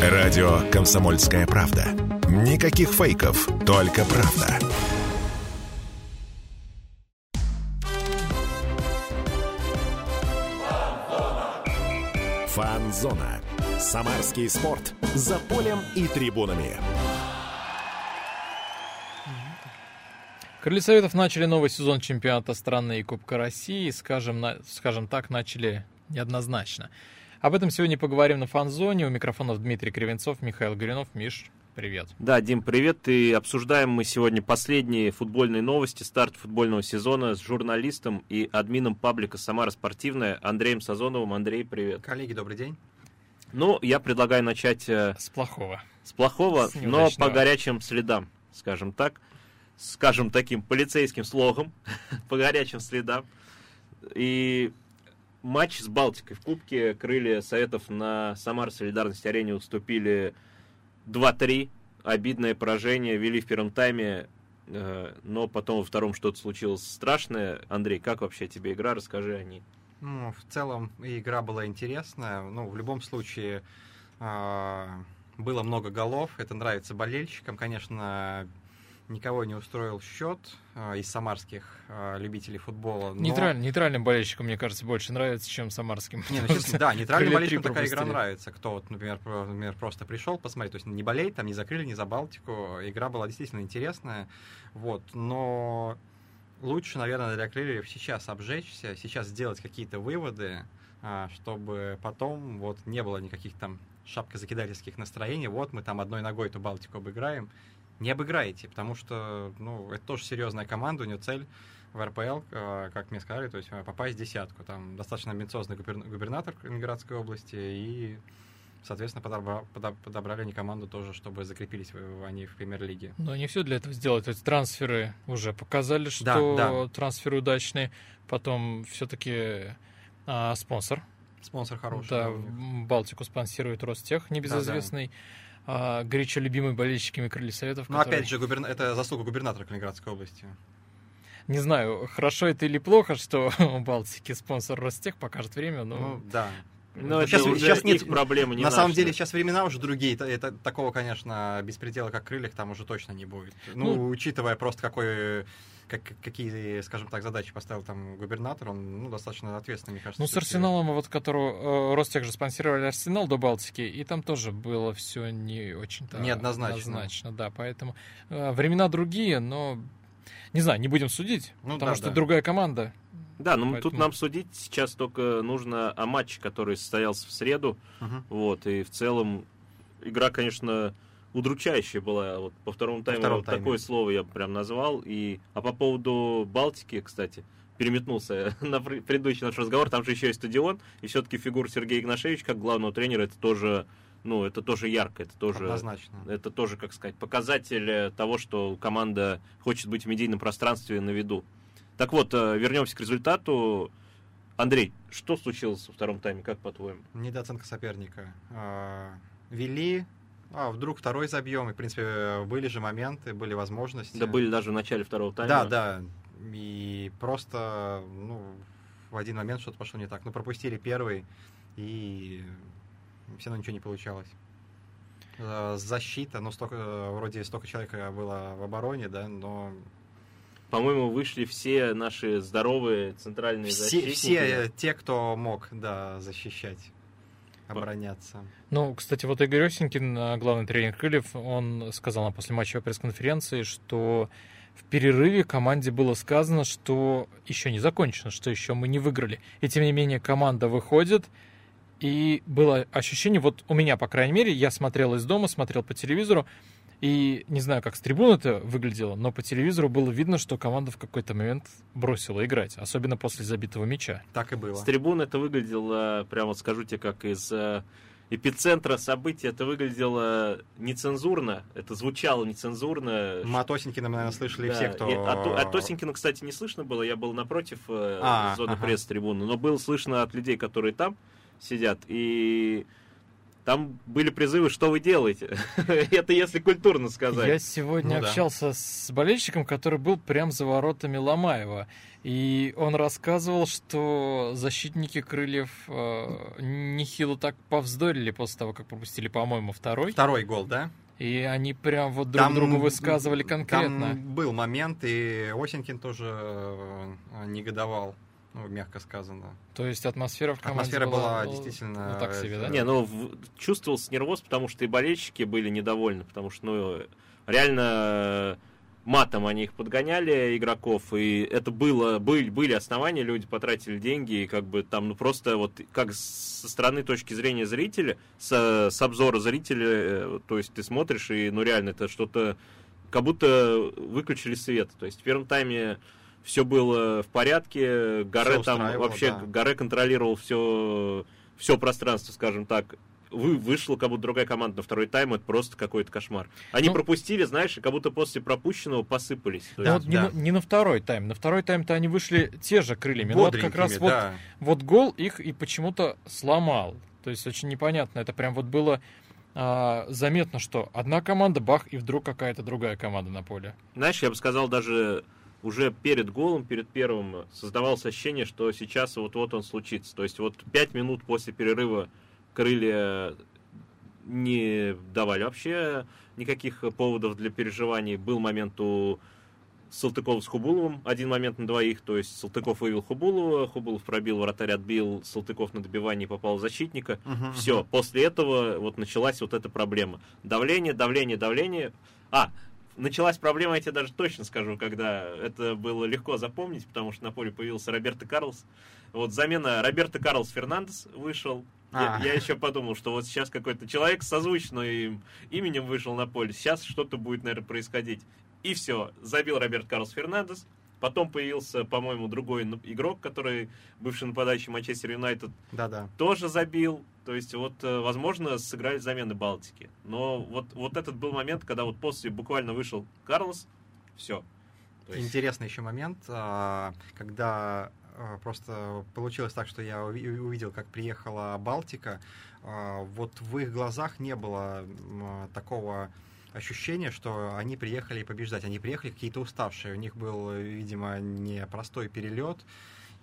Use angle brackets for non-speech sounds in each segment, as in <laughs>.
Радио «Комсомольская правда». Никаких фейков, только правда. Фанзона. Самарский спорт. За полем и трибунами. Крылья Советов начали новый сезон чемпионата страны и Кубка России. Скажем, на, скажем так, начали неоднозначно. Об этом сегодня поговорим на фан-зоне. У микрофонов Дмитрий Кривенцов, Михаил Горюнов. Миш, привет. Да, Дим, привет. И обсуждаем мы сегодня последние футбольные новости, старт футбольного сезона с журналистом и админом паблика «Самара спортивная» Андреем Сазоновым. Андрей, привет. Коллеги, добрый день. Ну, я предлагаю начать... э, С плохого. С плохого, С но по горячим следам, скажем так. Скажем таким полицейским слогом, <laughs> по горячим следам. И матч с Балтикой в Кубке крылья Советов на Самар Солидарность арене уступили 2-3. Обидное поражение, вели в первом тайме, э, но потом во втором что-то случилось страшное. Андрей, как вообще тебе игра? Расскажи о ней. Ну, в целом игра была интересная. Ну, в любом случае а, было много голов. Это нравится болельщикам. Конечно, никого не устроил счет а, из самарских а, любителей футбола. но- Нейтраль- нейтральным болельщикам, мне кажется, больше нравится, чем самарским. Не, ну, честно, да, <laughs> нейтральным болельщикам такая игра нравится. Кто вот, например, например, просто пришел посмотреть, то есть не болеет, там не закрыли, не за Балтику. Игра была действительно интересная. Вот, но лучше, наверное, для крыльев сейчас обжечься, сейчас сделать какие-то выводы, а, чтобы потом вот не было никаких там шапкозакидательских настроений. Вот мы там одной ногой эту Балтику обыграем. Не обыграете, потому что, ну, это тоже серьезная команда, у нее цель в РПЛ, э, как мне сказали, то есть э, попасть в десятку. Там достаточно амбициозный губерн- губернатор Ленинградской области, и, соответственно, подобра- подо- подобрали они команду тоже, чтобы закрепились они в премьер-лиге. Но не все для этого сделать. То есть трансферы уже показали, что Да, да. трансферы удачные. Потом все-таки спонсор. Спонсор хороший. Да, да, Балтику спонсирует Ростех, небезызвестный. А, горячо любимый болельщиками Крылья Советов. Но который- опять же, губерна- это заслуга губернатора Калининградской области. Не знаю, хорошо это или плохо, что <laughs> у Балтики спонсор Ростех покажет время, но... Ну, да. Но Ну, это сейчас- уже сейчас нет- проблемы, не На самом наши. деле сейчас времена уже другие. Это, это такого, конечно, беспредела, как крыльях, там уже точно не будет. Ну, Ну, учитывая просто какой, как, какие, скажем так, задачи поставил там губернатор, он ну, достаточно ответственный, мне кажется. Ну, с. Арсеналом, вот которого э, Ростех же спонсировали Арсенал до Балтики, и там тоже было все не очень-то Неоднозначно. однозначно, да, поэтому э, времена другие, но не знаю, не будем судить, Ну потому да, что да. другая команда. Да, ну тут Поэтому- нам судить сейчас только нужно о матче, который состоялся в среду. Мгм. Вот, и в целом игра, конечно, удручающая была. Вот по второму тайму втором вот тайме. такое слово я прям назвал. И... А по поводу Балтики, кстати, переметнулся <laughs> на пр- предыдущий наш разговор, там же еще и стадион, и все-таки фигура Сергея Игнашевич как главного тренера, это тоже, ну, это тоже ярко, это тоже... Однозначно. Это тоже, как сказать, показатель э, того, что команда хочет быть в медийном пространстве на виду. Так вот, э, вернемся к результату. Андрей, что случилось во втором тайме, как по-твоему? Недооценка соперника. А, Вели, а вдруг второй забьем, и, в принципе, были же моменты, были возможности. Да были даже в начале второго тайма. Да, да. И просто, ну, в один момент что-то пошло не так. Ну, пропустили первый, и все равно ничего не получалось. Э, Защита, ну, столько, вроде столько человек было в обороне, да, но По-моему, вышли все наши здоровые центральные все, защитники. все э, те, кто мог, да, защищать, обороняться. Ну, кстати, вот Игорь Осенькин, э, главный тренер Крыльев, он сказал на послематчевой пресс-конференции, что в перерыве команде было сказано, что еще не закончено, что еще мы не выиграли. И тем не менее команда выходит, и было ощущение, вот у меня, по крайней мере, я смотрел из дома, смотрел по телевизору, и не знаю, как с трибун это выглядело, но по телевизору было видно, что команда в какой-то момент бросила играть, особенно после забитого мяча. Так и было. С трибун это выглядело, прямо вот скажу тебе, как из э, эпицентра событий, это выглядело нецензурно, это звучало нецензурно. Мы от Осенькина, наверное, слышали Да, все, кто... и От, от Осенькина, кстати, не слышно было, я был напротив э, А, зоны ага. пресс-трибуны, но было слышно от людей, которые там сидят, и Там были призывы, что вы делаете. <laughs> Это если культурно сказать. Я сегодня Ну да. общался с болельщиком, который был прям за воротами Ломаева. И он рассказывал, что защитники крыльев э, нехило так повздорили после того, как пропустили, по-моему, второй. Второй гол, да? И они прям вот друг другу высказывали конкретно. Там был момент, и Осенькин тоже э, негодовал, ну, мягко сказано. То есть атмосфера в команде Атмосфера была ну, действительно, ну, так себе, да? э, Не, ну в- чувствовался нервоз, потому что и болельщики были недовольны, потому что, ну, реально э, матом они их подгоняли, игроков, и это было, были, были основания, люди потратили деньги, и как бы там, ну, просто вот как со стороны точки зрения зрителя, с, с обзора зрителя, э, то есть ты смотришь, и, ну, реально, это что-то, как будто выключили свет, то есть в первом тайме все было в порядке, Гаре там вообще, да. Гаре контролировал все, все пространство, скажем так, вы, вышла как будто другая команда на второй тайм, это просто какой-то кошмар. Они Ну- пропустили, знаешь, и как будто после пропущенного посыпались. Ну, Да, вот не, да. на, не на второй тайм. На второй тайм-то они вышли те же крыльями. Но вот как раз бодренькими, вот, да. вот гол их и почему-то сломал. То есть очень непонятно. Это прям вот было а, заметно, что одна команда, бах, и вдруг какая-то другая команда на поле. Знаешь, я бы сказал, даже уже перед голом, перед первым, создавалось ощущение, что сейчас вот-вот он случится. То есть вот пять минут после перерыва крылья не давали вообще никаких поводов для переживаний. Был момент у Салтыкова с Хубуловым, один момент на двоих, то есть Салтыков вывел Хубулова, Хубулов пробил, вратарь отбил, Салтыков на добивании попал в защитника. Мгм, Все, после этого вот началась вот эта проблема. Давление, давление, давление. А, началась проблема, я тебе даже точно скажу, когда это было легко запомнить, потому что на поле появился Роберто Карлос. Вот замена Роберто Карлос Фернандес вышел. Я, А. я еще подумал, что вот сейчас какой-то человек с созвучным им- именем вышел на поле. Сейчас что-то будет, наверное, происходить. И все, забил Роберт Карлос Фернандес. Потом появился, по-моему, другой н- игрок, который бывший нападающий Манчестер Юнайтед Да-да. тоже забил. То есть, вот, э, возможно, сыграли замены Балтики. Но вот, вот этот был момент, когда вот после буквально вышел Карлос, все. Интересный еще момент, а, когда а, просто получилось так, что я уви- увидел, как приехала Балтика. а, Вот в их глазах не было такого ощущения, что они приехали побеждать. Они приехали какие-то уставшие. У них был, видимо, непростой перелет.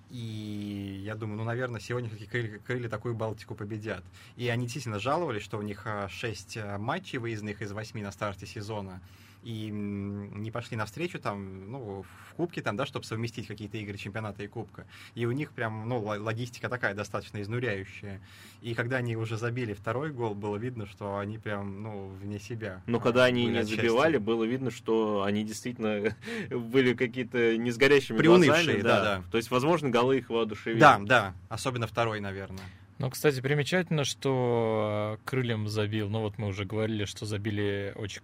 И я думаю, ну, наверное, сегодня все-таки крылья, крылья такую Балтику победят. И они действительно жаловались, что у них 6 матчей выездных из 8 на старте сезона. И не пошли навстречу там, ну, в кубке там, да, чтобы совместить какие-то игры чемпионата и кубка. И у них прям, ну, ло- логистика такая достаточно изнуряющая. И когда они уже забили второй гол, было видно, что они прям, ну, вне себя. Но когда они были не забивали, было видно, что они действительно <laughs> были какие-то не с горящими Приунывшие, глазами. да-да. То есть, возможно, голы их воодушевили. Да, да, особенно второй, наверное. Но, кстати, примечательно, что э, крыльям забил. Ну, вот мы уже говорили, что забили очень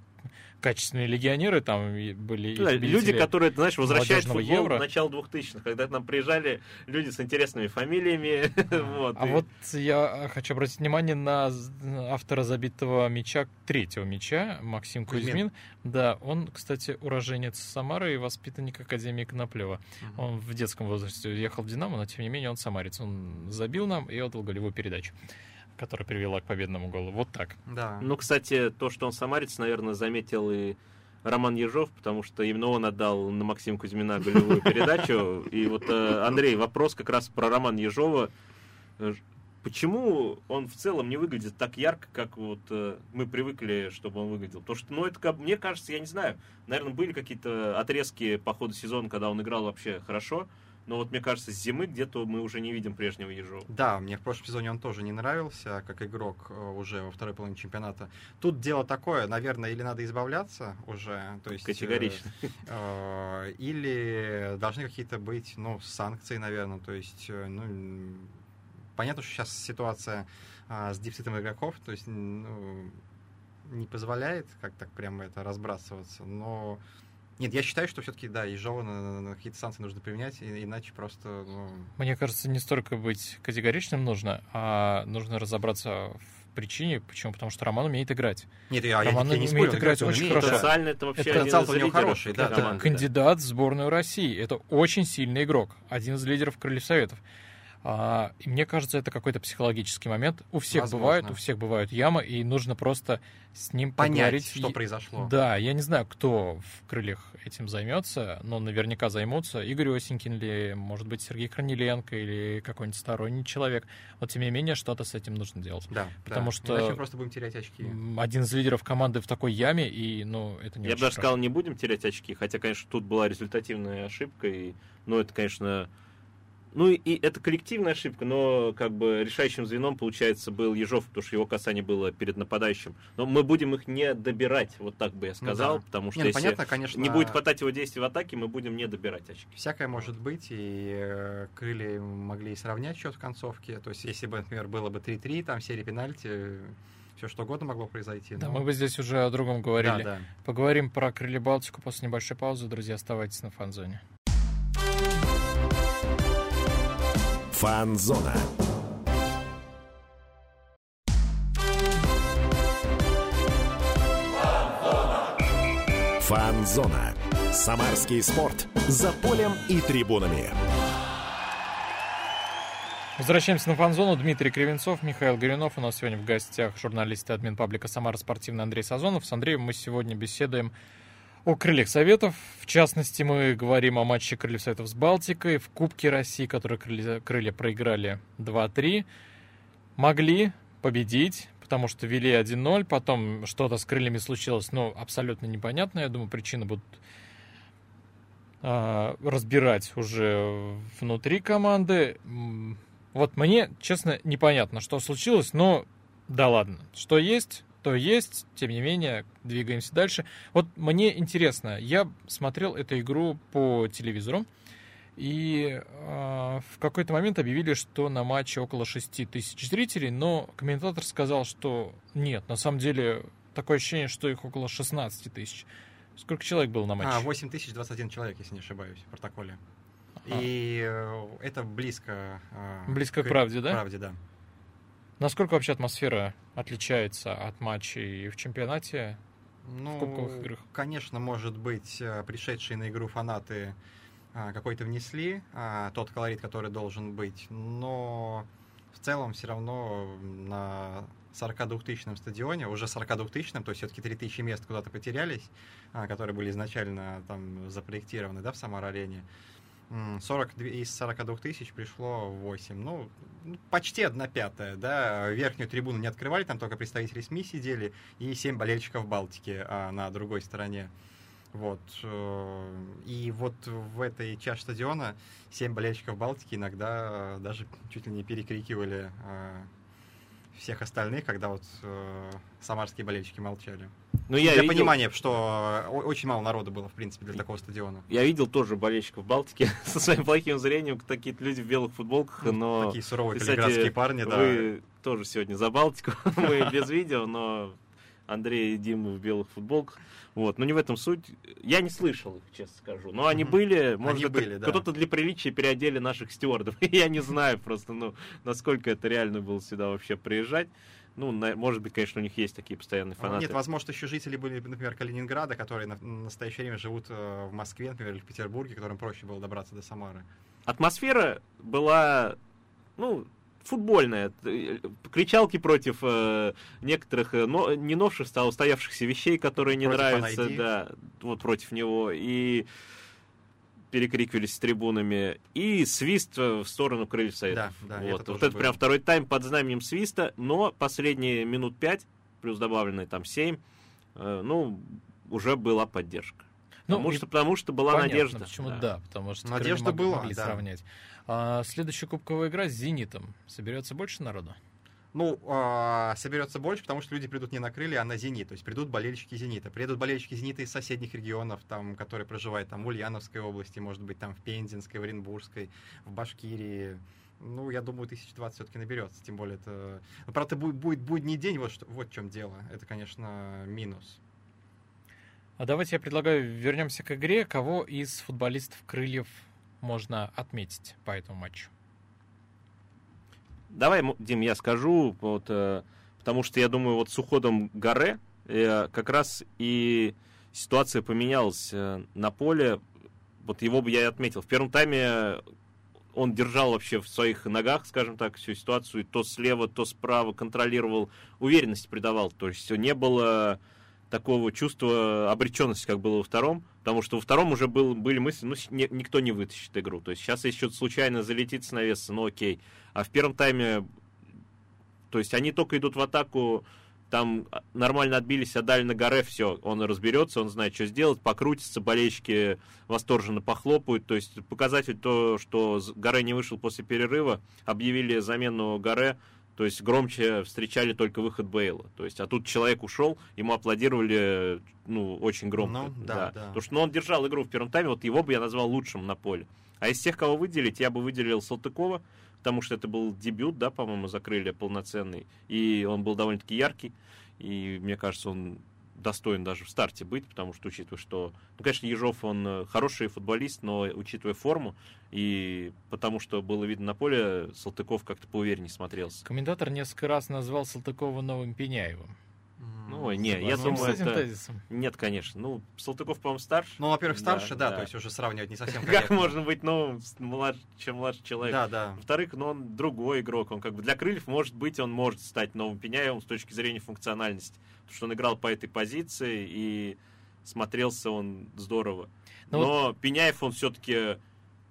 качественные легионеры. Там были Да, люди, которые, ты знаешь, возвращают футбол Евро. в начало 2000-х, когда к нам приезжали люди с интересными фамилиями. <laughs> вот, А и- вот я хочу обратить внимание на автора забитого мяча, третьего мяча, Максим Кузьмин. Кузьмин. Да, он, кстати, уроженец Самары и воспитанник Академии Коноплева. Он в детском возрасте уехал в «Динамо», но, тем не менее, он самарец. Он забил нам и отдал голевую передачу, которая привела к победному голу. Вот так. Да. Ну, кстати, то, что он самарец, наверное, заметил и Роман Ежов, потому что именно он отдал на Максима Кузьмина голевую передачу. <laughs> И вот, э, Андрей, вопрос как раз про Роман Ежова. Э, Почему он в целом не выглядит так ярко, как вот э, мы привыкли, чтобы он выглядел? Потому что, ну, это, как- мне кажется, я не знаю, наверное, были какие-то отрезки по ходу сезона, когда он играл вообще хорошо, но вот мне кажется, с зимы где-то мы уже не видим прежнего Ежова. Да, мне в прошлом сезоне он тоже не нравился, как игрок э, уже во второй половине чемпионата. Тут дело такое, наверное, или надо избавляться уже, то есть... э, Категорично. э, или должны какие-то быть, ну, санкции, наверное, то есть, ну, понятно, что сейчас ситуация с дефицитом игроков, то есть, ну, не позволяет как так прямо это разбрасываться, но нет, я считаю, что все-таки, да, Ежова на, на- на какие-то санкции нужно применять, и- иначе просто, ну, Мне кажется, не столько быть категоричным нужно, а нужно разобраться в причине. Почему? Потому что Роман умеет играть. Нет, я, я, Роман я не умеет спорю, играть он очень умеет, хорошо. да. Потенциально это вообще Это один потенциал из у него лидеров хороший, да, команды, Это кандидат в сборную России. Это очень сильный игрок. Один из лидеров Крыльев Советов. А, и мне кажется, это какой-то психологический момент. У всех Возможно. бывает, у всех бывают ямы, и нужно просто с ним Понять, поговорить. что И- произошло. Да, я не знаю, кто в крыльях этим займется, но наверняка займутся. Игорь Осенькин или, может быть, Сергей Корнеленко или какой-нибудь сторонний человек. Вот, тем не менее, что-то с этим нужно делать. Да, Потому да. что- Иначе просто будем терять очки. Один из лидеров команды в такой яме, и, ну, это не Я бы даже хорошо. сказал, не будем терять очки, хотя, конечно, тут была результативная ошибка, и, ну, это, конечно, ну, и, это коллективная ошибка, но, как бы, решающим звеном, получается, был Ежов, потому что его касание было перед нападающим. Но мы будем их не добирать, вот так бы я сказал, да. потому что Не, ну, если понятно, конечно. не будет хватать его действий в атаке, мы будем не добирать очки. Всякое может быть, и э, крылья могли и сравнять счет в концовке. То есть, если бы, например, было бы 3-3, там серия пенальти, все что угодно могло произойти. Да, но- мы бы здесь уже о другом говорили. Да, да. Поговорим про крылья Балтику после небольшой паузы. Друзья, оставайтесь на фан-зоне. Фанзона. Фанзона. Самарский спорт. За полем и трибунами. Возвращаемся на фан-зону. Дмитрий Кривенцов, Михаил Горюнов. У нас сегодня в гостях журналист и админ паблика «Самара спортивный» Андрей Сазонов. С Андреем мы сегодня беседуем о крыльях Советов. В частности, мы говорим о матче крыльев Советов с Балтикой в Кубке России, который крылья, крылья проиграли 2-3. Могли победить, потому что вели 1-0. Потом что-то с крыльями случилось, но абсолютно непонятно. Я думаю, причины будут а, разбирать уже внутри команды. Вот мне, честно, непонятно, что случилось, но да ладно. Что есть, то есть. Тем не менее, двигаемся дальше. Вот мне интересно, я смотрел эту игру по телевизору, и а, в какой-то момент объявили, что на матче около 6 тысяч зрителей, но комментатор сказал, что нет, на самом деле такое ощущение, что их около 16 тысяч. Сколько человек было на матче? А, 8021 человек, если не ошибаюсь, в протоколе. Ага. И э, это близко... э, Близко к правде, да? правде, да. Насколько вообще атмосфера отличается от матчей в чемпионате? Ну, кубковых играх? конечно, может быть, э, пришедшие на игру фанаты а, какой-то внесли а, тот колорит, который должен быть, но в целом все равно на 42-тысячном стадионе, уже 42-тысячном, то есть все-таки 3000 мест куда-то потерялись, а, которые были изначально там запроектированы, да, в Самар-арене. М, 42, из 42 тысяч пришло 8. Ну, почти одна пятая, да. Верхнюю трибуну не открывали, там только представители СМИ сидели, и 7 болельщиков Балтики а, на другой стороне. Вот. э, И вот в этой чаше стадиона 7 болельщиков Балтики иногда даже чуть ли не перекрикивали а, всех остальных, когда вот э, самарские болельщики молчали. Ну, я для видел, понимания, что о- очень мало народу было, в принципе, для такого стадиона. я видел тоже болельщиков Балтики <laughs> со своим плохим зрением, такие люди в белых футболках, но... Такие суровые Кстати, парни, да. Вы тоже сегодня за Балтику, <laughs> мы без видео, но Андрей и Дима в белых футболках. Вот, но не в этом суть. Я не слышал их, честно скажу. Но они были, может, Они были, да. кто-то для приличия переодели наших стюардов. <laughs> Я не знаю просто, ну, насколько это реально было сюда вообще приезжать. Ну, на- может быть, конечно, у них есть такие постоянные А, фанаты. Нет, возможно, еще жители были, например, Калининграда, которые на- в настоящее время живут э, в Москве, например, или в Петербурге, которым проще было добраться до Самары. Атмосфера была, ну, футбольная. Э, Кричалки против э, некоторых э, но, не новшеств, а устоявшихся вещей, которые не Против нравятся, да, вот против него. И перекрикивались с трибунами. И свист э, в сторону крыльев Советов. Да, да, вот это вот это было. прям второй тайм под знаменем свиста, но последние минут пять, плюс добавленные там 7, э, ну, уже была поддержка. Ну, потому, и что, потому что была Понятно, надежда. Почему Да. да, потому что Надежда крылья мог- была, могли да. сравнять. А, следующая кубковая игра с Зенитом. Соберется больше народу? Ну, а, соберется больше, потому что люди придут не на крылья, а на Зенит. То есть придут болельщики Зенита. Приедут болельщики Зенита из соседних регионов, там, которые проживают там, в Ульяновской области, может быть, там в Пензенской, в Оренбургской, в Башкирии. Ну, я думаю, 1020 все-таки наберется. Тем более это... Ну, правда, будет, будет будний день, вот, что, вот в чем дело. Это, конечно, минус. А давайте я предлагаю вернемся к игре. Кого из футболистов крыльев можно отметить по этому матчу? Давай, Дим, я скажу, вот, э, потому что я думаю, вот с уходом Гаре э, как раз и ситуация поменялась э, на поле. Вот его бы я и отметил. В первом тайме он держал вообще в своих ногах, скажем так, всю ситуацию, то слева, то справа контролировал, уверенность придавал. То есть не было такого чувства обреченности, как было во втором, потому что во втором уже был, были мысли, ну, не, никто не вытащит игру. То есть сейчас если что-то случайно залетит с навеса, ну окей. А в первом тайме, то есть они только идут в атаку, там нормально отбились, отдали на горе, все, он разберется, он знает, что сделать, покрутится, болельщики восторженно похлопают. То есть показатель то, что Горе не вышел после перерыва, объявили замену Горе, то есть громче встречали только выход Бейла. То есть, а тут человек ушел, ему аплодировали, ну, очень громко. Ну, да, да. да. Потому что ну, он держал игру в первом тайме, вот его бы я назвал лучшим на поле. А из тех, кого выделить, я бы выделил Салтыкова, потому что это был дебют, да, по-моему, закрыли полноценный, и он был довольно-таки яркий, и мне кажется, он достоин даже в старте быть, потому что, учитывая, что, ну, конечно, Ежов, он э, хороший футболист, но учитывая форму, и потому что было видно на поле, Салтыков как-то поувереннее смотрелся. Комментатор несколько раз назвал Салтыкова новым Пеняевым. Ну, не, я думаю, это... Тезисом? Нет, конечно. Ну, Салтыков, по-моему, старше. Ну, во-первых, старше, да, да, да, то есть уже сравнивать не совсем корректно. Как можно быть новым, младше, чем младший человек? Да, да. Во-вторых, ну, он другой игрок. Он как бы для крыльев, может быть, он может стать новым Пеняевым с точки зрения функциональности. Потому что он играл по этой позиции, и смотрелся он здорово. Ну, Но вот... Пеняев, он все-таки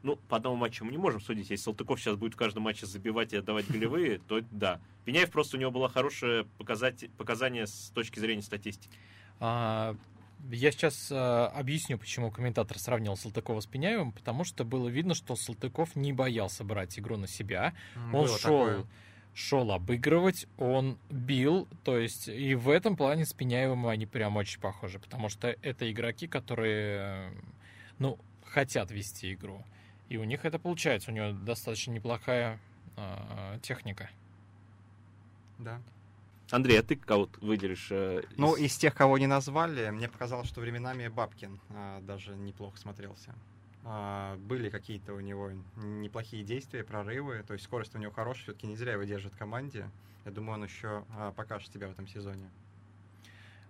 ну, по одному матчу мы не можем судить. Если Салтыков сейчас будет в каждом матче забивать и отдавать голевые, то да. Пеняев просто у него было хорошее показать, показание с точки зрения статистики. А, я сейчас а, объясню, почему комментатор сравнил Салтыкова с Пеняевым, потому что было видно, что Салтыков не боялся брать игру на себя. Было он шел, такое. Шел обыгрывать, он бил, то есть и в этом плане с Пеняевым они прям очень похожи, потому что это игроки, которые, ну, хотят вести игру. И у них это получается. У него достаточно неплохая э, техника. Да. Андрей, а ты кого выделишь? Э, из... Ну, из тех, кого не назвали, мне показалось, что временами Бабкин э, даже неплохо смотрелся. Э, были какие-то у него неплохие действия, прорывы. То есть скорость у него хорошая, все-таки не зря его держит в команде. Я думаю, он еще э, покажет себя в этом сезоне.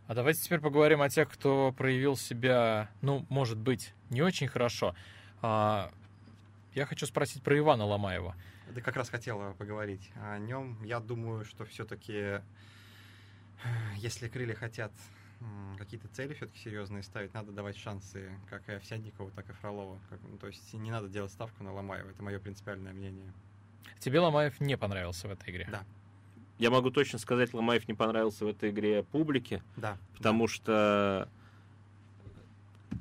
А давайте теперь поговорим о тех, кто проявил себя, ну, может быть, не очень хорошо. А, я хочу спросить про Ивана Ломаева. Ты как раз хотела поговорить о нем. Я думаю, что все-таки, если крылья хотят какие-то цели все-таки серьезные ставить, надо давать шансы как и Овсянникову, так и Фролову. Как, ну, то есть не надо делать ставку на Ломаева. Это мое принципиальное мнение. Тебе Ломаев не понравился в этой игре? Да. Я могу точно сказать, Ломаев не понравился в этой игре публике. Да. Потому да. что...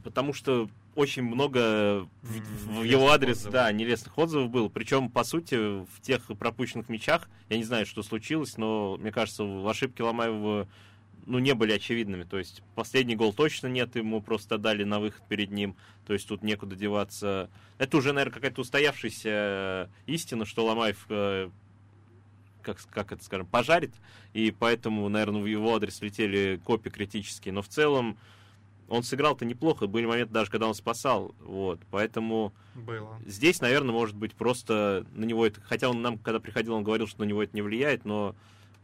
Потому что очень много в, в его адрес, отзывов. да, нелестных отзывов было. Причем, по сути, в тех пропущенных мячах, я не знаю, что случилось, но мне кажется, в ошибке Ломаева ну, не были очевидными. То есть последний гол точно нет, ему просто дали на выход перед ним. То есть тут некуда деваться. Это уже, наверное, какая-то устоявшаяся истина, что Ломаев э, как, как это скажем, пожарит, и поэтому, наверное, в его адрес летели копии критические. Но в целом, он сыграл-то неплохо, были моменты даже, когда он спасал, вот, поэтому Было. здесь, наверное, может быть просто на него это, хотя он нам, когда приходил, он говорил, что на него это не влияет, но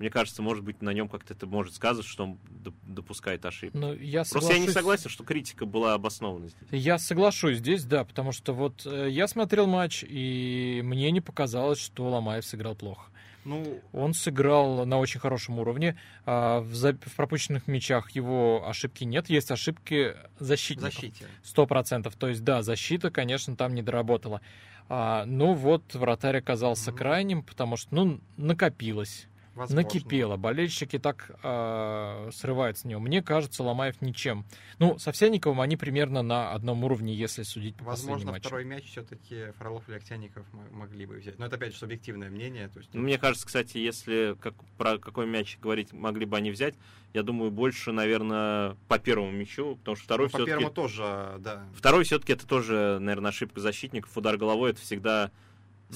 мне кажется, может быть, на нем как-то это может сказать, что он допускает ошибки. Но ну, я Просто я не согласен, что критика была обоснована здесь. Я соглашусь здесь, да, потому что вот э, я смотрел матч, и мне не показалось, что Ломаев сыграл плохо. Ну, он сыграл на очень хорошем уровне. А, в, за... в пропущенных мячах его ошибки нет. Есть ошибки защитников. Защите. Сто процентов. То есть, да, защита, конечно, там не доработала. А, ну вот, вратарь оказался mm-hmm. крайним, потому что, ну, накопилось. Возможно. накипело. Болельщики так э, срывают с него. Мне кажется, Ломаев ничем. Ну, с Овсянниковым они примерно на одном уровне, если судить по Возможно, матчу. второй мяч все-таки Фролов или Овсянников могли бы взять. Но это, опять же, субъективное мнение. То есть... Ну, мне кажется, кстати, если как, про какой мяч говорить могли бы они взять, я думаю, больше, наверное, по первому мячу, потому что второй ну, все-таки... По первому тоже, да. Второй все-таки это тоже, наверное, ошибка защитников. Удар головой это всегда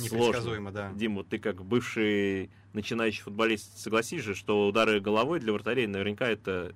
Непредсказуемо, да. Дим, вот ты как бывший начинающий футболист, согласись же, что удары головой для вратарей наверняка это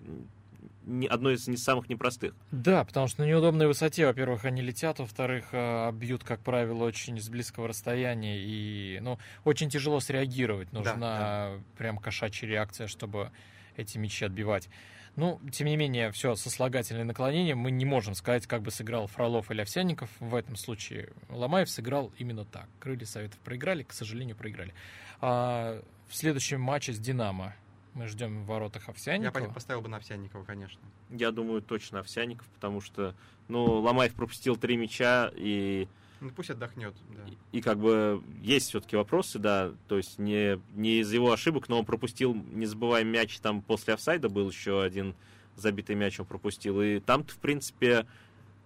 не, одно из не самых непростых. Да, потому что на неудобной высоте, во-первых, они летят, во-вторых, а, бьют, как правило, очень с близкого расстояния, и ну, очень тяжело среагировать. Нужна да, да. прям кошачья реакция, чтобы эти мячи отбивать. Ну, тем не менее, все сослагательное наклонение. Мы не можем сказать, как бы сыграл Фролов или Овсянников. В этом случае Ломаев сыграл именно так. Крылья Советов проиграли, к сожалению, проиграли. А в следующем матче с «Динамо» мы ждем в воротах Овсянникова. Я поставил бы на Овсянникова, конечно. Я думаю, точно Овсянников, потому что, ну, Ломаев пропустил три мяча, и Ну пусть отдохнет, да. И, и как бы есть все-таки вопросы, да, то есть не, не из его ошибок, но он пропустил, не забываем, мяч там после офсайда был еще один забитый мяч он пропустил. И там-то, в принципе,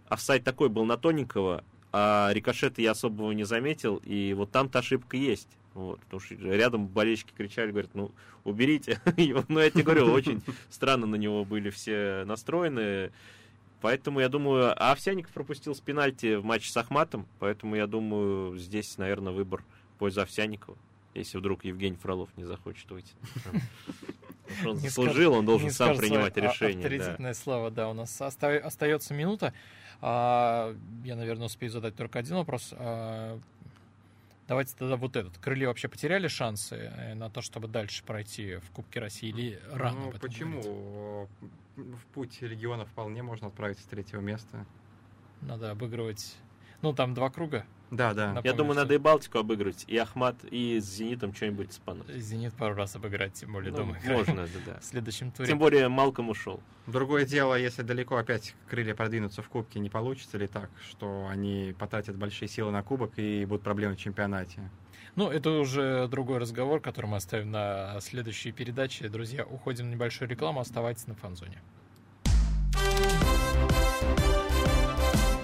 офсайд такой был на тоненького, а рикошета я особого не заметил, и вот там-то ошибка есть. Вот, потому что рядом болельщики кричали, говорят, ну, уберите <laughs> его. Ну, я тебе говорю, очень <laughs> странно на него были все настроены. Поэтому я думаю, а Овсяников пропустил с пенальти в матче с Ахматом, поэтому я думаю, здесь, наверное, выбор в пользу Овсяникова, если вдруг Евгений Фролов не захочет выйти. Что Он заслужил, он должен сам принимать решение. да. Авторитетное слово, да. У нас оста- остается минута. А, я, наверное, успею задать только один вопрос. А, давайте тогда вот этот. Крылья вообще потеряли шансы э, на то, чтобы дальше пройти в Кубке России или рано Ну, об этом почему? говорить? В путь региона вполне можно отправиться с третьего места. Надо обыгрывать... Ну, там два круга. Да, да. Я Напомню, думаю, что надо и Балтику обыграть, и Ахмат, и с Зенитом что-нибудь спануть. Зенит пару раз обыграть, тем более Ну, дома можно, да, <laughs> да. В следующем туре. Тем более Малком ушел. Другое дело, если далеко опять крылья продвинутся в кубке, не получится ли так, что они потратят большие силы на кубок и будут проблемы в чемпионате? Ну, это уже другой разговор, который мы оставим на следующей передаче. Друзья, уходим на небольшую рекламу, оставайтесь на фанзоне.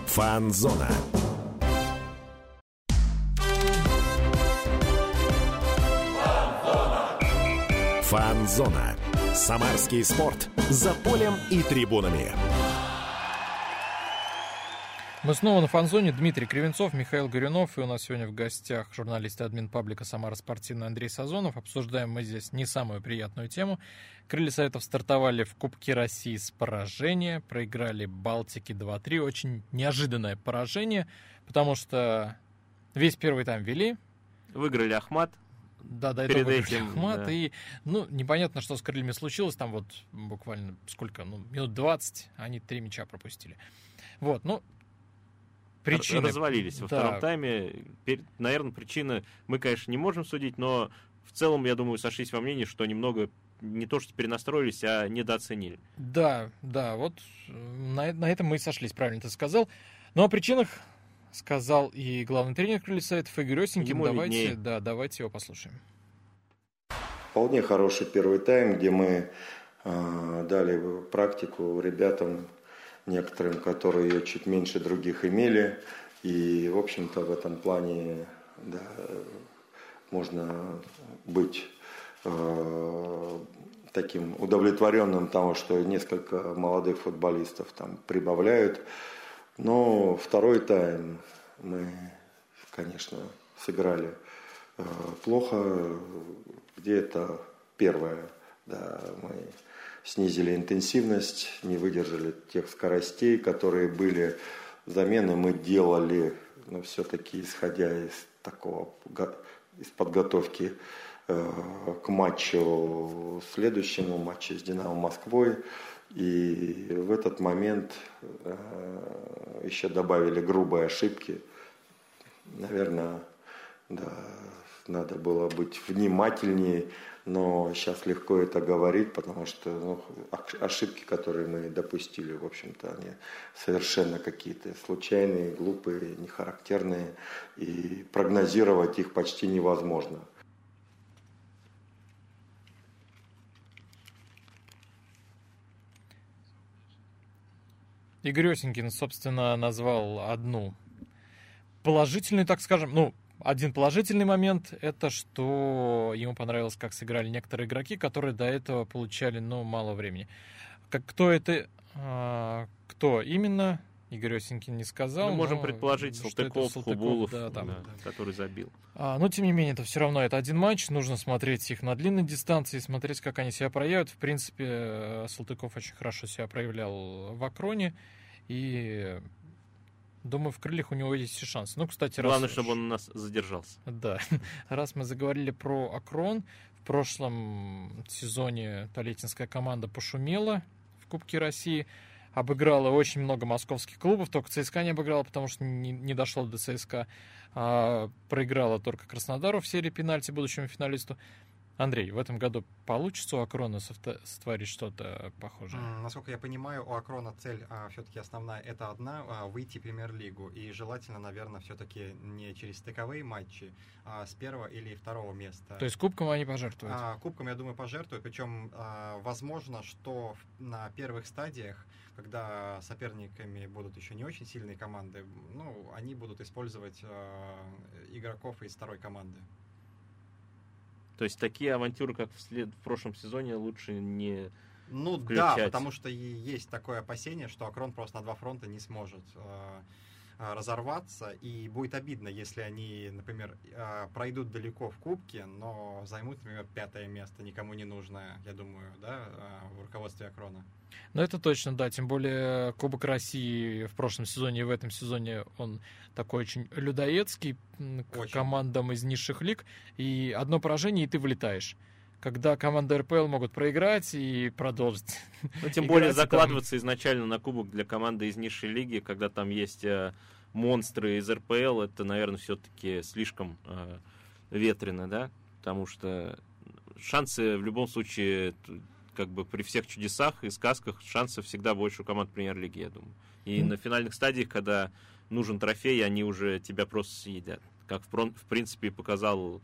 Фанзона. Фанзона. Самарский спорт. За полем и трибунами. Мы снова на фанзоне. Дмитрий Кривенцов, Михаил Горюнов. И у нас сегодня в гостях журналист и админ паблика «Самара спортивная» Андрей Сазонов. Обсуждаем мы здесь не самую приятную тему. Крылья Советов стартовали в Кубке России с поражения. Проиграли Балтики 2-3. Очень неожиданное поражение, потому что весь первый тайм вели. Выиграли Ахмат. Да, до Перед этим, Ахмат, да. и, ну, непонятно, что с крыльями случилось, там вот буквально сколько, ну, минут 20, они три мяча пропустили. Вот, ну, причины... Развалились во Да. втором тайме. Наверное, причины мы, конечно, не можем судить, но в целом, я думаю, сошлись во мнении, что немного не то что перенастроились, а недооценили. Да, да, вот э, на, на этом мы и сошлись, правильно ты сказал. Ну, о причинах сказал и главный тренер Крыльев Советов Игорь Осенькин. Ему давайте, виднее. да, давайте его послушаем. Вполне хороший первый тайм, где мы э, дали практику ребятам, некоторым, которые ее чуть меньше других имели. И, в общем-то, в этом плане да, можно быть э, таким удовлетворенным того, что несколько молодых футболистов там прибавляют. Но второй тайм мы, конечно, сыграли э, плохо. Где-то первое, да, мы снизили интенсивность, не выдержали тех скоростей, которые были. Замены мы делали, но все-таки исходя из такого, го- из подготовки э, к матчу следующему, матчу с Динамо Москвой. И в этот момент э, еще добавили грубые ошибки. Наверное, да, надо было быть внимательнее, но сейчас легко это говорить, потому что ну, ошибки, которые мы допустили, в общем-то, они совершенно какие-то случайные, глупые, нехарактерные, и прогнозировать их почти невозможно. Игорь Осенькин, собственно, назвал одну положительную, так скажем, ну, один положительный момент – это что ему понравилось, как сыграли некоторые игроки, которые до этого получали, ну, мало времени. Как, кто это, а, кто именно, Игорь Осенькин не сказал. Мы можем но предположить Салтыков, Салтыков, Хубулов, да, там. да, который забил. А, но, тем не менее, это все равно это один матч. Нужно смотреть их на длинной дистанции, смотреть, как они себя проявят. В принципе, э, Салтыков очень хорошо себя проявлял в Акроне. И думаю, в крыльях у него есть все шансы. Ну, кстати, раз Главное, чтобы он у нас задержался. Да, <laughs> раз мы заговорили про Акрон, В прошлом сезоне Толетинская команда пошумела в Кубке России, обыграла очень много московских клубов, только ЦСКА не обыграла, потому что не, не дошло до ЦСКА. А, проиграла только Краснодару в серии пенальти будущему финалисту. Андрей, в этом году получится у Акрона сотворить что-то похожее? Насколько я понимаю, у Акрона цель а, все-таки основная это одна а, выйти в премьер-лигу. И желательно, наверное, все-таки не через стыковые матчи, а с первого или второго места. То есть кубком они пожертвуют? А, кубком, я думаю, пожертвуют. Причем а, возможно, что на первых стадиях, когда соперниками будут еще не очень сильные команды, ну, они будут использовать а, игроков из второй команды. То есть такие авантюры, как в, след... в прошлом сезоне, лучше не Ну включать. да, потому что есть такое опасение, что Акрон просто на два фронта не сможет э, разорваться, и будет обидно, если они, например, э, пройдут далеко в Кубке, но займут, например, пятое место, никому не нужное, я думаю, да, э, в руководстве Акрона. Ну, это точно, да. Тем более Кубок России в прошлом сезоне и в этом сезоне он такой очень людоедский к Очень. командам из низших лиг. И одно поражение, и ты вылетаешь. Когда команды РПЛ могут проиграть и продолжить. Ну, тем <laughs> более играть там. закладываться изначально на кубок для команды из низшей лиги, когда там есть э, монстры из РПЛ, это, наверное, все-таки слишком э, ветрено, да? Потому что шансы в любом случае, как бы при всех чудесах и сказках, шансов всегда больше у команд премьер-лиги, я думаю. И Мгм. на финальных стадиях, когда нужен трофей, они уже тебя просто съедят. Как, в, в принципе, показал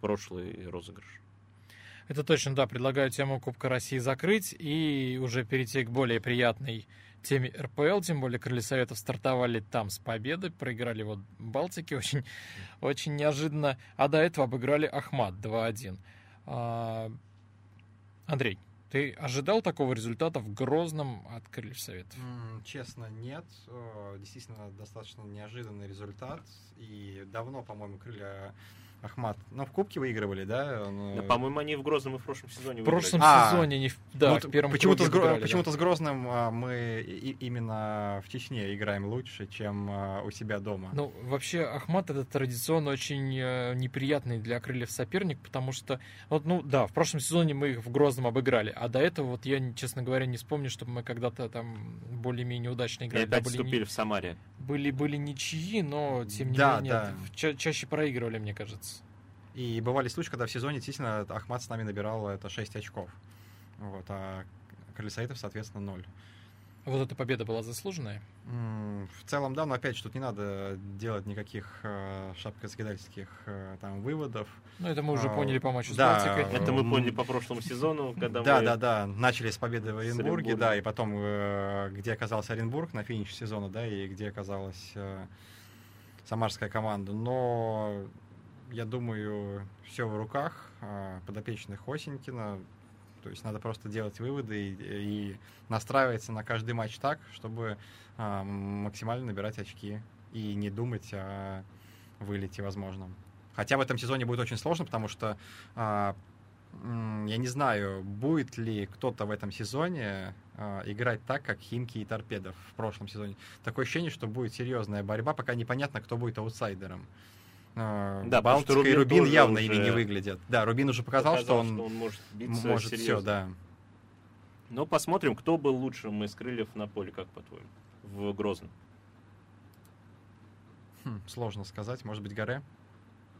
прошлый розыгрыш. Это точно, да. Предлагаю тему Кубка России закрыть и уже перейти к более приятной теме РПЛ. Тем более Крылья Советов стартовали там с победой. Проиграли вот Балтики <laughs> очень, очень неожиданно. А до этого обыграли Ахмат 2-1. А, Андрей, ты ожидал такого результата в Грозном от Крыльев Советов? Честно, нет. Э, Действительно, достаточно неожиданный результат. И давно, по-моему, крылья Ахмат. Ну, в Кубке выигрывали, да? Ну, Да, по-моему, они в Грозном и в прошлом сезоне В прошлом А, сезоне, не в, да, Ну, в первом почему-то, с, да. почему-то с Грозным а, мы и- именно в Чечне играем лучше, чем а, у себя дома. Ну, вообще, Ахмат это традиционно очень э, неприятный для крыльев соперник, потому что, вот, ну, да, в прошлом сезоне мы их в Грозном обыграли, а до этого, вот я, честно говоря, не вспомню, чтобы мы когда-то там более-менее удачно И играли. Да, опять были, вступили не- в Самаре. были, были ничьи, но, тем не Да, менее, да. ча- чаще проигрывали, мне кажется. И бывали случаи, когда в сезоне действительно Ахмат с нами набирал это 6 очков. Вот, а Крыльсаитов, соответственно, 0. Вот эта победа была заслуженная. В целом, да, но опять же, тут не надо делать никаких э, шапкозагадательских э, там выводов. Ну, это мы уже А, поняли по матчу да, с Балтикой. Это мы поняли по прошлому сезону, когда да, мы... да, да. Начали с победы в Оренбурге, да, и потом, э, где оказался Оренбург на финише сезона, да, и где оказалась э, самарская команда. Но я думаю, все в руках э, подопечных Осенькина. То есть надо просто делать выводы и, и настраиваться на каждый матч так, чтобы э, максимально набирать очки и не думать о вылете возможном. Хотя в этом сезоне будет очень сложно, потому что а, я не знаю, будет ли кто-то в этом сезоне а, играть так, как Химки и Торпедов в прошлом сезоне. Такое ощущение, что будет серьезная борьба, пока непонятно, кто будет аутсайдером. А, Да, что Балтика и Рубин Рубин тоже явно уже ими не выглядят. Да, Рубин уже показал, что он, может биться может все, серьезно. да. Но посмотрим, кто был лучшим из крыльев на поле, как по-твоему, в Грозном. Хм, сложно сказать, может быть, Горе?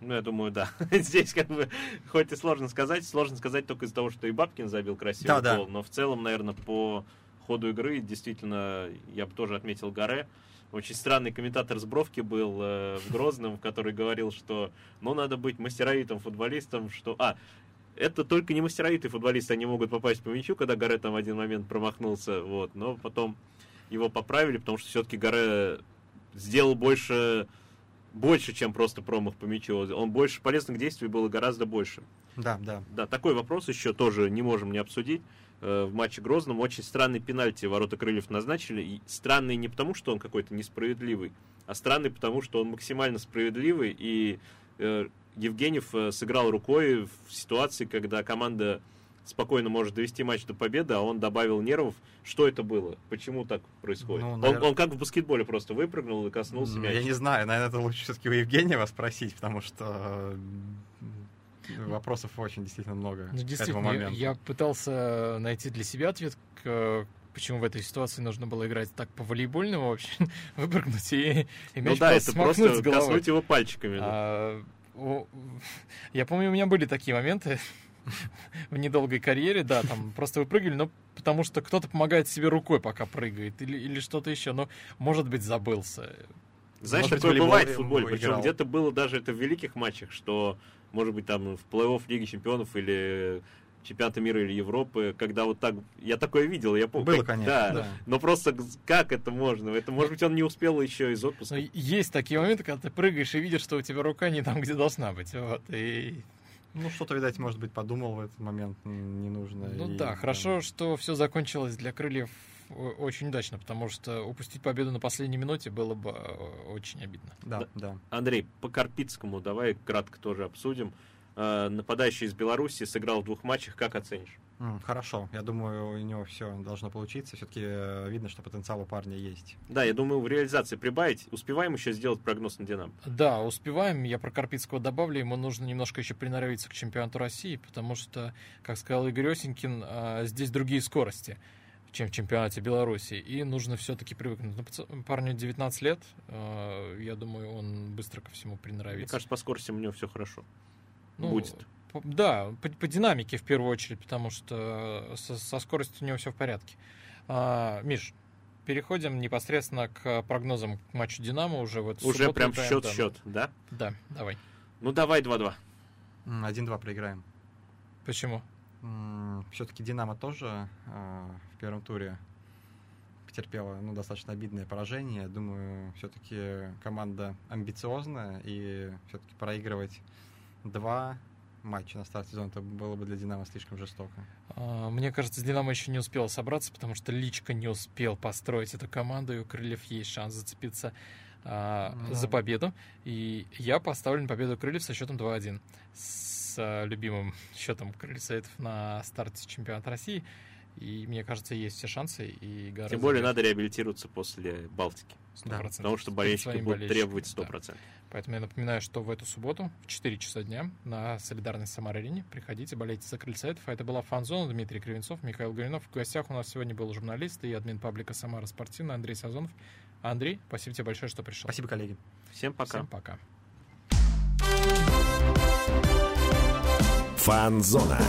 Ну, я думаю, да. <laughs> Здесь как бы, хоть и сложно сказать, сложно сказать только из-за того, что и Бабкин забил красивый Да, да. гол, но в целом, наверное, по ходу игры действительно я бы тоже отметил Гаре. Очень странный комментатор с Бровки был э, в Грозном, который говорил, что ну надо быть мастеровитым футболистом, что... А, это только не мастеровитые футболисты, они могут попасть по мячу, когда Гаре там в один момент промахнулся, вот, но потом его поправили, потому что все-таки Гаре сделал больше, больше, чем просто промах по мячу. Он больше полезных действий было гораздо больше. Да, да. Да, такой вопрос еще тоже не можем не обсудить. Э, В матче Грозном очень странный пенальти ворота Крыльев назначили. И странный не потому, что он какой-то несправедливый, а странный потому, что он максимально справедливый. И э, Евгеньев э, сыграл рукой в ситуации, когда команда спокойно может довести матч до победы, а он добавил нервов. Что это было? Почему так происходит? Ну, Он- наверно- он, как в баскетболе просто выпрыгнул и коснулся Ну, мяча. Я не знаю, наверное, это лучше все-таки у Евгения спросить, потому что вопросов очень действительно много Ну, действительно, я, я пытался найти для себя ответ, к, почему в этой ситуации нужно было играть так по-волейбольному вообще, <laughs> выпрыгнуть и, и Ну мяч да, просто это просто с головой. коснуть его пальчиками. да. А, о, <laughs> я помню, у меня были такие моменты <laughs> в недолгой карьере, да, там просто выпрыгивали, но потому что кто-то помогает себе рукой, пока прыгает, или, или что-то еще, но, может быть, забылся. Знаешь, Может быть, такое волейбол бывает в футболе. Причем где-то было даже это в великих матчах, что, может быть, там в плей-офф Лиги Чемпионов или чемпионата мира или Европы, когда вот так... Я такое видел, я помню. Было, как- конечно, Да, да. но просто как это можно? Это, может быть, он не успел еще из отпуска. Но есть такие моменты, когда ты прыгаешь и видишь, что у тебя рука не там, где должна быть. Вот, и Ну, что-то, видать, может быть, подумал в этот момент, не нужно. Ну и, да, хорошо, что все закончилось для крыльев очень удачно, потому что упустить победу на последней минуте было бы э, очень обидно. Да, Да. да. Андрей, по Карпицкому давай кратко тоже обсудим. Э, Нападающий из Беларуси сыграл в двух матчах. Как оценишь? Хорошо, я думаю, у него все должно получиться. Все-таки видно, что потенциал у парня есть. Да, я думаю, в реализации прибавить. Успеваем еще сделать прогноз на Динамо. Да, успеваем. Я про Карпицкого добавлю. Ему нужно немножко еще приноровиться к чемпионату России, потому что, как сказал Игорь Осенькин, здесь другие скорости, чем в чемпионате Беларуси. И нужно все-таки привыкнуть. Ну, парню 19 лет. а, Я думаю, он быстро ко всему Мне приноровится. кажется, по скорости у него все хорошо. Ну, будет. по- да, по, по динамике в первую очередь, потому что со, со скоростью у него все в порядке. А, Миш, переходим непосредственно к прогнозам к матчу Динамо уже в эту Уже субботу прям счет-счет, да? Да, давай. Ну давай 2-2. М, 1-2 проиграем. Почему? Все-таки Динамо тоже э, в первом туре потерпела ну, достаточно обидное поражение. Думаю, все-таки команда амбициозная, и все-таки проигрывать два матча на старт сезона это было бы для Динамо слишком жестоко. А, Мне кажется, Динамо еще не успела собраться, потому что Личка не успел построить эту команду, и у Крыльев есть шанс зацепиться а, Ну. за победу. И я поставлю на победу Крыльев со счетом 2-1. С а, любимым счетом Крыльев Советов на старте чемпионата России. И мне кажется, есть все шансы. И гораздо Тем более надо реабилитироваться после Балтики. 100%. Потому что болельщики будут требовать да. 100%. Поэтому я напоминаю, что в эту субботу в 4 часа дня на Солидарность Самар-Арене приходите, болейте за крыльцетов. А это была фан-зона Дмитрий Кривенцов, Михаил Горюнов. В гостях у нас сегодня был журналист и админ паблика Самара Спортивная Андрей Сазонов. Андрей, спасибо тебе большое, что пришел. Спасибо, коллеги. Всем пока. Всем пока. Фанзона.